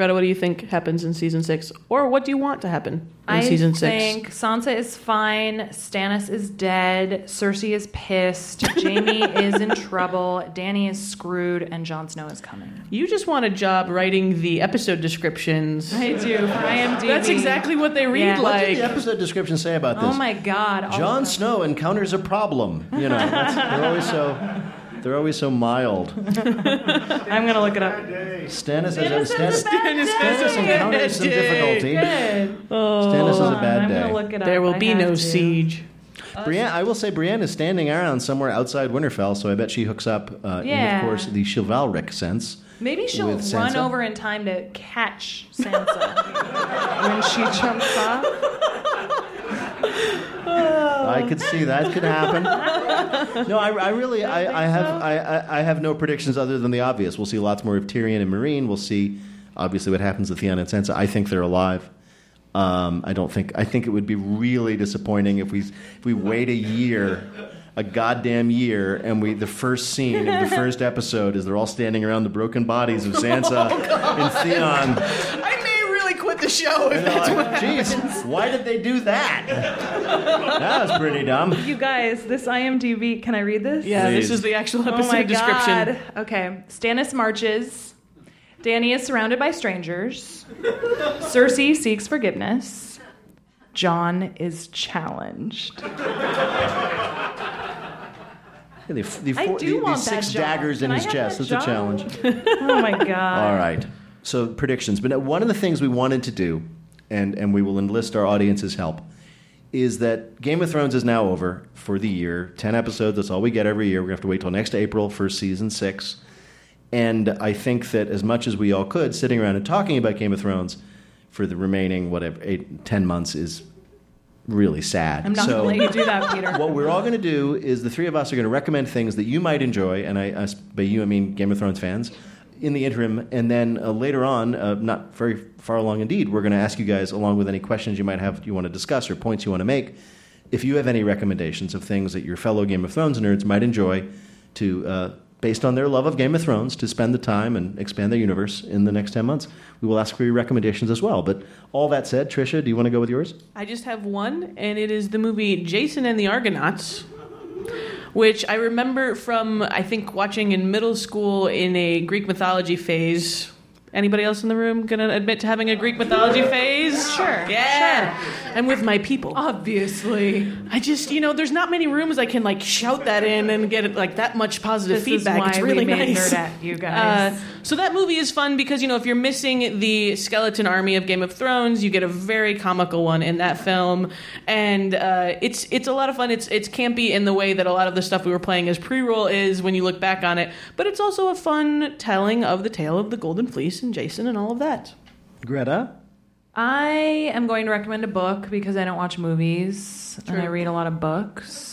Greta, what do you think happens in season six, or what do you want to happen in I season six? I think Sansa is fine. Stannis is dead. Cersei is pissed. Jaime is in trouble. Dany is screwed, and Jon Snow is coming. You just want a job writing the episode descriptions. I do. For IMDb. That's exactly what they read Yeah. What did the episode description say about oh this? Oh my god! all Jon. Snow encounters a problem. You know, that's, they're always so. They're always so mild. I'm gonna look it up. Stannis has a, Stannis Stannis, has a bad Stannis day. encounters some difficulty. Good. Stannis has a Hold on, bad I'm gonna look it up. There will I be have no to. siege. Brienne, I will say Brienne is standing around somewhere outside Winterfell, so I bet she hooks up uh, in, Yeah. of course, the chivalric sense. Maybe she'll with run Sansa. over in time to catch Sansa when she jumps off. I could see that could happen. No, I, I really, I, I have, I, I, I have no predictions other than the obvious. We'll see lots more of Tyrion and Meereen. We'll see, obviously, what happens with Theon and Sansa. I think they're alive. Um, I don't think. I think it would be really disappointing if we if we wait a year, a goddamn year, and we the first scene of the first episode is they're all standing around the broken bodies of Sansa and Theon. I may really quit the show if And that's like, what happens. Jeez, why did they do that? That was pretty dumb. You guys, this IMDb, can I read this? Yeah, this is the actual Oh episode my description. God. Okay. Stannis marches. Dany is surrounded by strangers. Cersei seeks forgiveness. Jon is challenged. Yeah, the, the, I four, do the, the want six that daggers in his have chest. that That's a challenge. Oh my god. All right. So predictions. But one of the things we wanted to do, and, and we will enlist our audience's help, is that Game of Thrones is now over for the year. Ten episodes. That's all we get every year. We're gonna have to wait till next April for season six. And I think that as much as we all could, sitting around and talking about Game of Thrones for the remaining whatever eight, ten months is really sad. I'm not so, gonna let you do that, Peter. what we're all going to do is the three of us are going to recommend things that you might enjoy, and I, I by you I mean Game of Thrones fans. In the interim, and then uh, later on, uh, not very far along indeed, we're going to ask you guys, along with any questions you might have, you want to discuss or points you want to make, if you have any recommendations of things that your fellow Game of Thrones nerds might enjoy, to uh, based on their love of Game of Thrones, to spend the time and expand their universe in the next ten months. We will ask for your recommendations as well. But all that said, Tricia, do you want to go with yours? I just have one, and it is the movie Jason and the Argonauts, which I remember from, I think, watching in middle school in a Greek mythology phase. Anybody else in the room gonna admit to having a Greek mythology phase? Sure. Yeah. I'm with my people. Obviously. I just, you know, there's not many rooms I can like shout that in and get like that much positive This is feedback. it's really nice. Nerdette, you guys. Uh, so that movie is fun because you know if you're missing the skeleton army of Game of Thrones, you get a very comical one in that film, and uh, it's it's a lot of fun. It's it's campy in the way that a lot of the stuff we were playing as pre-roll is when you look back on it, but it's also a fun telling of the tale of the Golden Fleece and Jason and all of that. Greta? I am going to recommend a book because I don't watch movies and I read a lot of books.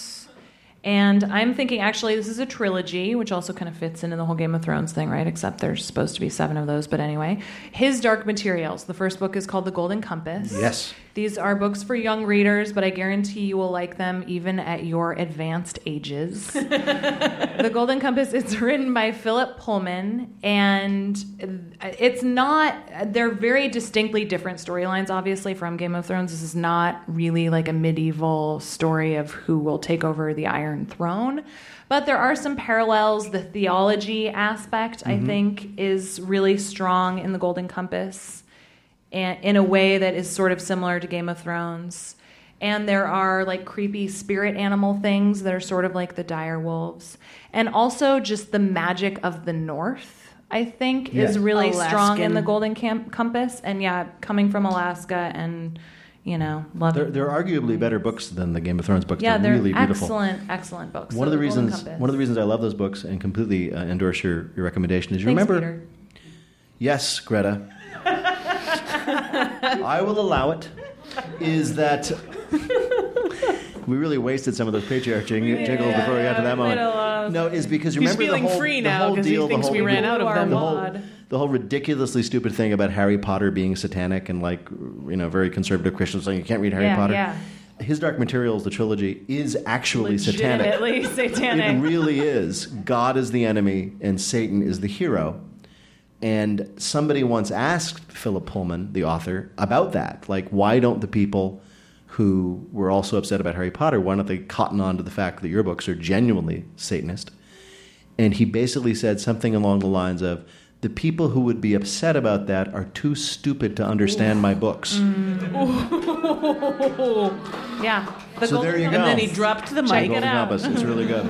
And I'm thinking actually this is a trilogy, which also kind of fits into the whole Game of Thrones thing, right? Except there's supposed to be seven of those. But anyway, His Dark Materials. The first book is called The Golden Compass. Yes. These are books for young readers, but I guarantee you will like them even at your advanced ages. the Golden Compass is written by Philip Pullman, and it's not, they're very distinctly different storylines, obviously, from Game of Thrones. This is not really like a medieval story of who will take over the Iron Throne. But there are some parallels. The theology aspect, I Mhm. think, is really strong in the Golden Compass and in a way that is sort of similar to Game of Thrones. And there are like creepy spirit animal things that are sort of like the dire wolves. And also just the magic of the north, I think, is Yeah. really strong in the Golden Camp- Compass. And yeah, coming from Alaska and, you know, love They're, they're arguably better books than the Game of Thrones books. Yeah, they're, they're really beautiful. excellent, excellent books. One So of the The reasons, Compass. one of the reasons I love those books and completely uh, endorse your, your recommendation is you Thanks, remember. Peter. Yes, Greta. I will allow it. Is that we really wasted some of those patriarch jing- jingles before we got to that moment? a lot of- No, is because He's remember feeling the whole, free now whole 'cause he deal, the thinks whole, we ran out of them. The whole, Wad. The whole ridiculously stupid thing about Harry Potter being satanic and like you know very conservative Christians saying you can't read Harry Yeah, Potter. yeah. His Dark Materials, the trilogy, is actually satanic. Satanic. It really is. God is the enemy and Satan is the hero. And somebody once asked Philip Pullman, the author, about that. Like, why don't the people who were also upset about Harry Potter, why don't they cotton on to the fact that your books are genuinely Satanist? And he basically said something along the lines of, the people who would be upset about that are too stupid to understand my books. yeah. The So there you go. And then he dropped the Check mic. it out. Compass. It's really good.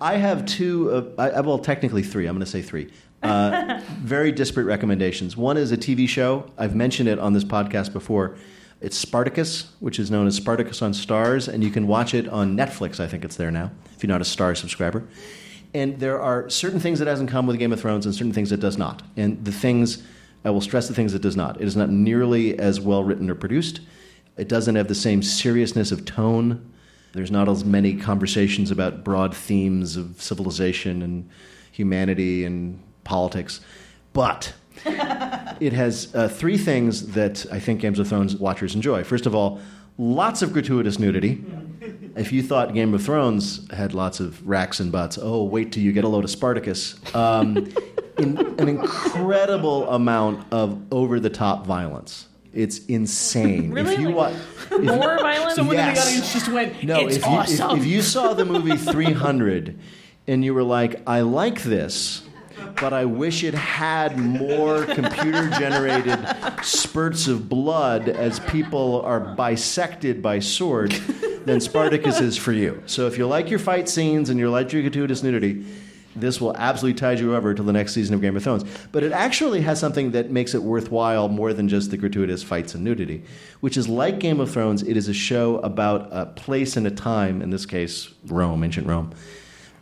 I have two. Uh, I, I- well, technically three. I'm going to say three. Uh, very disparate recommendations. One is a TV show. I've mentioned it on this podcast before. It's Spartacus, which is known as Spartacus on Starz, and you can watch it on Netflix. I think it's there now. If you're not a Star subscriber, and there are certain things that hasn't come with Game of Thrones, and certain things it does not. And the things I will stress the things it does not. It is not nearly as well written or produced. It doesn't have the same seriousness of tone. There's not as many conversations about broad themes of civilization and humanity and politics. But it has uh, three things that I think Games of Thrones watchers enjoy. First of all, lots of gratuitous nudity. If you thought Game of Thrones had lots of racks and butts, oh, wait till you get a load of Spartacus. Um, in, an incredible amount of over the top violence. It's insane. Really? If you Like, wa- if- More violent? Someone in the audience just went, no, it's if you, if- If, you saw the movie 300 and you were like, I like this, but I wish it had more computer generated spurts of blood as people are bisected by sword, than Spartacus is for you. So if you like your fight scenes and you like your gratuitous nudity, this will absolutely tide you over to the next season of Game of Thrones. But it actually has something that makes it worthwhile more than just the gratuitous fights and nudity, which is like Game of Thrones, it is a show about a place and a time, in this case, Rome, ancient Rome,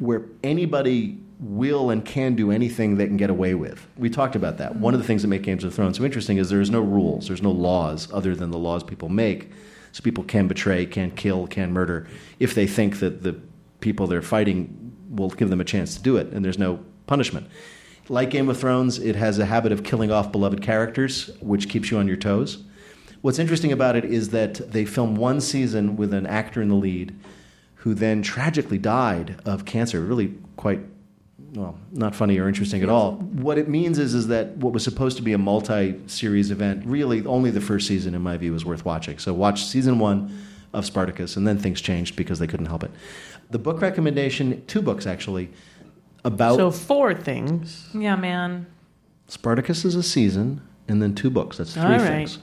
where anybody will and can do anything they can get away with. We talked about that. One of the things that make Games of Thrones so interesting is there's no rules, there's no laws other than the laws people make. So people can betray, can kill, can murder if they think that the people they're fighting will give them a chance to do it, and there's no punishment. Like Game of Thrones, it has a habit of killing off beloved characters, which keeps you on your toes. What's interesting about it is that they film one season with an actor in the lead who then tragically died of cancer. Really quite well, not funny or interesting at all. What it means is is that what was supposed to be a multi-series event, really only the first season in my view was worth watching. So watch season 1 of Spartacus and then things changed because they couldn't help it. The book recommendation, two books actually about so four things. Yeah, man. Spartacus is a season and then two books. That's three All right. things.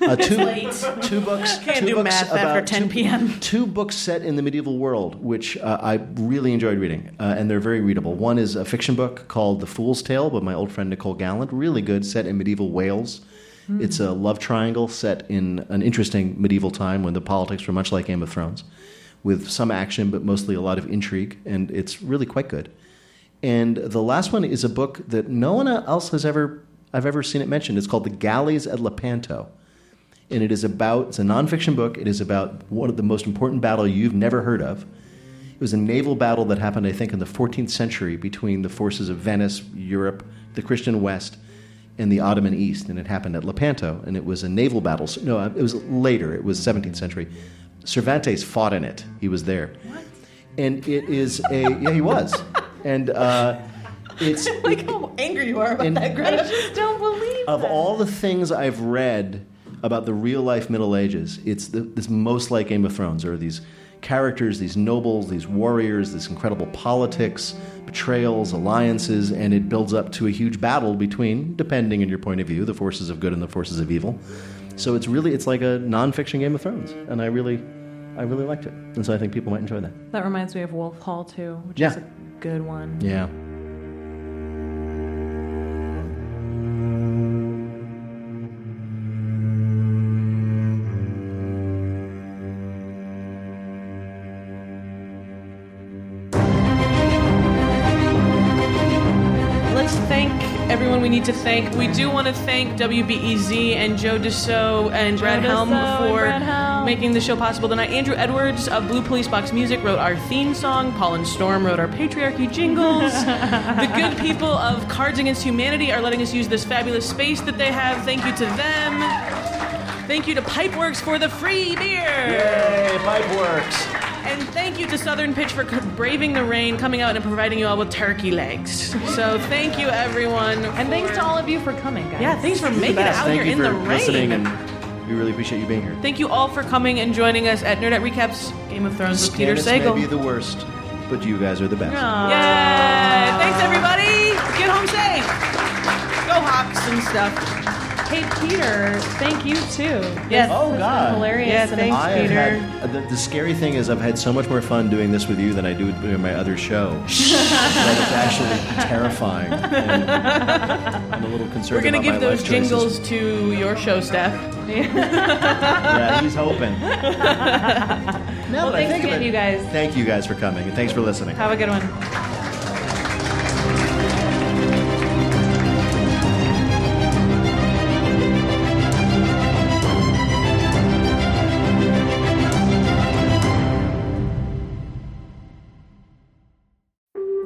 Uh, two, late. two books. Can't two do books math after about 10 two- p.m. Two books set in the medieval world, which uh, I really enjoyed reading, uh, and they're very readable. One is a fiction book called The Fool's Tale by my old friend Nicole Galland. Really good, set in medieval Wales. Hmm. It's a love triangle set in an interesting medieval time when the politics were much like Game of Thrones, with some action but mostly a lot of intrigue, and it's really quite good. And the last one is a book that no one else has ever I've ever seen it mentioned. It's called The Galleys at Lepanto. And it is about it's a nonfiction book. It is about one of the most important battle you've never heard of. It was a naval battle that happened, I think, in the 14th century between the forces of Venice, Europe, the Christian West, and the Ottoman East, and it happened at Lepanto, and it was a naval battle. So- No, it was later. It was 17th century. Cervantes fought in it. He was there, what? and it is a yeah, he was, and uh, it's like how angry you are about that, Greta. I just don't believe of all the things I've read about the real life Middle Ages, it's the, this most like Game of Thrones. There are these characters, these nobles, these warriors, this incredible politics, betrayals, alliances, and it builds up to a huge battle between, depending on your point of view, the forces of good and the forces of evil. So it's really it's like a nonfiction Game of Thrones, and I really, I really liked it, and so I think people might enjoy that. That reminds me of Wolf Hall too, which Yeah. is a good one. Yeah. To thank. We do want to thank WBEZ and Joe Deso and Brad Helm Deso for Brad Helm. making the show possible tonight. Andrew Edwards of Blue Police Box Music wrote our theme song. Paul and Storm wrote our patriarchy jingles. the good people of Cards Against Humanity are letting us use this fabulous space that they have. Thank you to them. Thank you to Pipeworks for the free beer. Yay, Pipeworks. And thank you to Southern Pitch for braving the rain, coming out and providing you all with turkey legs. So thank you, everyone. And thanks to all of you for coming, guys. Yeah, thanks for making it out Thank here you in for the listening, rain. and we really appreciate you being here. Thank you all for coming and joining us at Nerdette Recaps Game of Thrones with Peter Stannis Sagal. may be the worst, but you guys are the best. Yay! Thanks, everybody. Get home safe. Go Hawks and stuff. Hey, Peter, thank you too. Yes. Oh, This God. hilarious. Yeah, thanks, I Peter. had uh, the, the scary thing is I've had so much more fun doing this with you than I do doing my other show. that it's actually terrifying. And I'm a little concerned. We're gonna about give my those life choices. jingles to your show, Steph. Yeah, he's hoping. No, well, but I thanks think of again, you guys. Thank you guys for coming and thanks for listening. Have a good one.